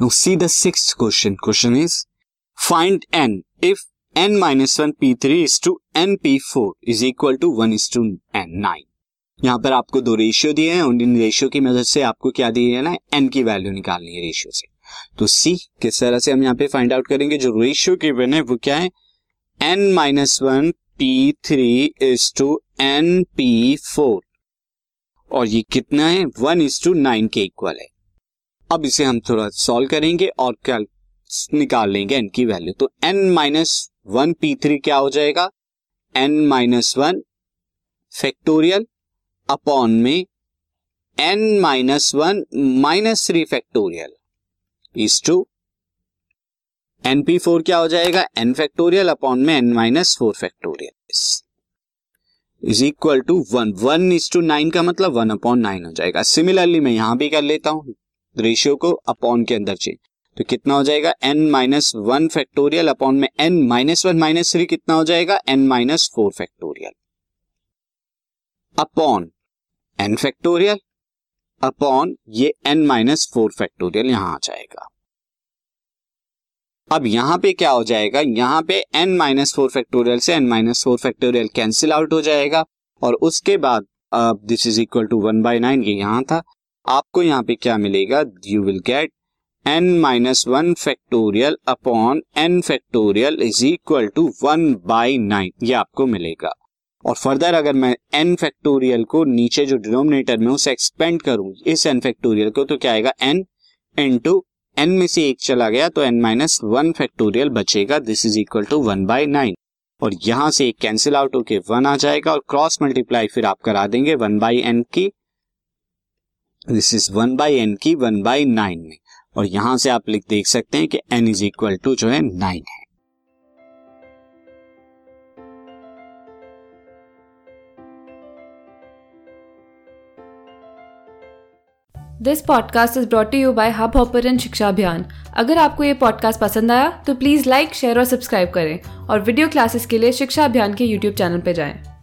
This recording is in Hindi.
Now see the sixth question. Question is, find n. If n minus one P three is to N P four is equal to one is to nine nine यहाँ पर आपको दो रेशियो दिए हैं, और इन रेशियो की मदद से आपको क्या दिए है? ना एन की वैल्यू निकालनी है रेशियो से। तो सी किस तरह से हम यहाँ पे फाइंड आउट करेंगे? जो रेशियो गिवन है, वो क्या है? N minus one P three is to N P four और ये कितना है? वन इज़ टू नाइन के इक्वल है। अब इसे हम थोड़ा सॉल्व करेंगे और क्या निकाल लेंगे एन की वैल्यू तो N minus one P three क्या हो जाएगा? N minus one factorial upon में N minus one minus three factorial is to N P four क्या हो जाएगा? एन फैक्टोरियल अपॉन में N minus four factorial is equal to one one is to nine का मतलब वन अपॉन नाइन हो जाएगा। सिमिलरली मैं यहाँ भी कर लेता हूँ। रेशियो को अपॉन के अंदर चेंज तो कितना हो जाएगा? N minus one factorial upon में N minus one minus three कितना हो जाएगा? N minus four factorial upon N factorial upon ये एन माइनस फोर फैक्टोरियल यहाँ आ जाएगा. अब यहाँ पे क्या हो जाएगा? यहाँ पे एन माइनस फोर फैक्टोरियल से N minus four factorial cancel out हो जाएगा और उसके बाद this is equal to one by nine ये यहाँ था. आपको यहाँ पे क्या मिलेगा? You will get N minus one factorial upon N factorial is equal to one by nine ये आपको मिलेगा। और फर्दर अगर मैं एन फैक्टोरियल को नीचे जो डिनोमिनेटर में उसे एक्सपेंड करूँ, इस एन फैक्टोरियल को तो क्या आएगा? एन इंटू एन में से एक चला गया तो एन माइनस वन फैक्टोरियल बचेगा। This is equal to one by nine और यहाँ से एक कैंसिल आउट होके वन आ जाएगा, और क्रॉस मल्टीप्लाई फिर आप करा देंगे वन बाई एन की। This is one by N की वन बाई नाइन में। और यहाँ से आप लिख देख सकते हैं कि एन इज़ इक्वल टू जो है नाइन है। This podcast is brought you by Hubhopper शिक्षा अभियान अगर आपको ये पॉडकास्ट पसंद आया तो प्लीज़ लाइक शेयर और सब्सक्राइब करें। और वीडियो क्लासेस के लिए शिक्षा अभियान के यूट्यूब चैनल पर जाएँ।